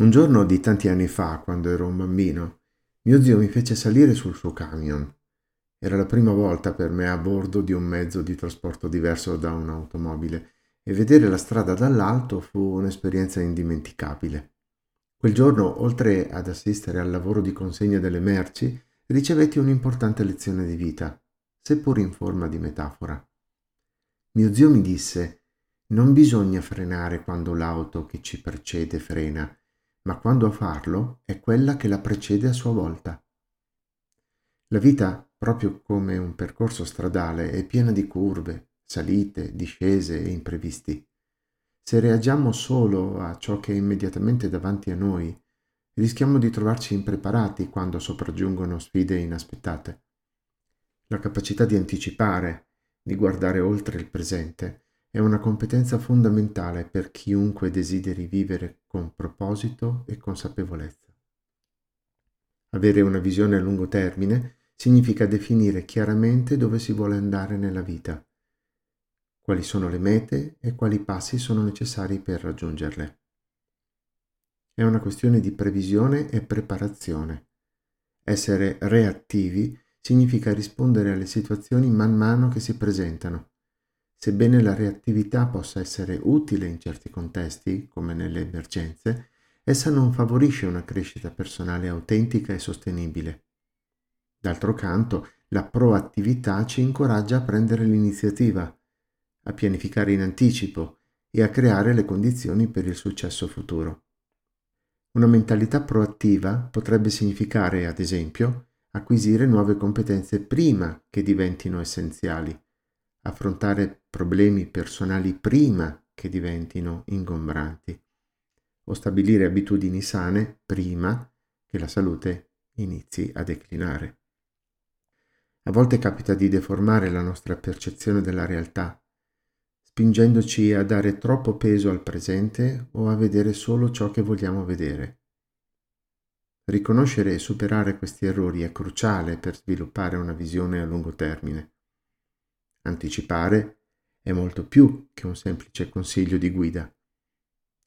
Un giorno di tanti anni fa, quando ero un bambino, mio zio mi fece salire sul suo camion. Era la prima volta per me a bordo di un mezzo di trasporto diverso da un'automobile e vedere la strada dall'alto fu un'esperienza indimenticabile. Quel giorno, oltre ad assistere al lavoro di consegna delle merci, ricevetti un'importante lezione di vita, seppur in forma di metafora. Mio zio mi disse non bisogna frenare quando l'auto che ci precede frena, ma quando a farlo è quella che la precede a sua volta. La vita, proprio come un percorso stradale, è piena di curve, salite, discese e imprevisti. Se reagiamo solo a ciò che è immediatamente davanti a noi, rischiamo di trovarci impreparati quando sopraggiungono sfide inaspettate. La capacità di anticipare, di guardare oltre il presente, è una competenza fondamentale per chiunque desideri vivere con proposito e consapevolezza. Avere una visione a lungo termine significa definire chiaramente dove si vuole andare nella vita, quali sono le mete e quali passi sono necessari per raggiungerle. È una questione di previsione e preparazione. Essere reattivi significa rispondere alle situazioni man mano che si presentano Sebbene la reattività possa essere utile in certi contesti, come nelle emergenze, essa non favorisce una crescita personale autentica e sostenibile. D'altro canto, la proattività ci incoraggia a prendere l'iniziativa, a pianificare in anticipo e a creare le condizioni per il successo futuro. Una mentalità proattiva potrebbe significare, ad esempio, acquisire nuove competenze prima che diventino essenziali affrontare problemi personali prima che diventino ingombranti o stabilire abitudini sane prima che la salute inizi a declinare. A volte capita di deformare la nostra percezione della realtà, spingendoci a dare troppo peso al presente o a vedere solo ciò che vogliamo vedere. Riconoscere e superare questi errori è cruciale per sviluppare una visione a lungo termine. Anticipare è molto più che un semplice consiglio di guida.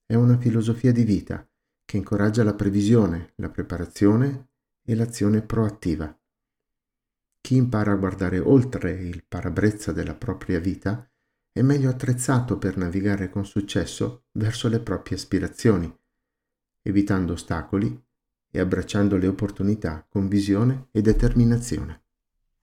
È una filosofia di vita che incoraggia la previsione, la preparazione e l'azione proattiva. Chi impara a guardare oltre il parabrezza della propria vita è meglio attrezzato per navigare con successo verso le proprie aspirazioni, evitando ostacoli e abbracciando le opportunità con visione e determinazione.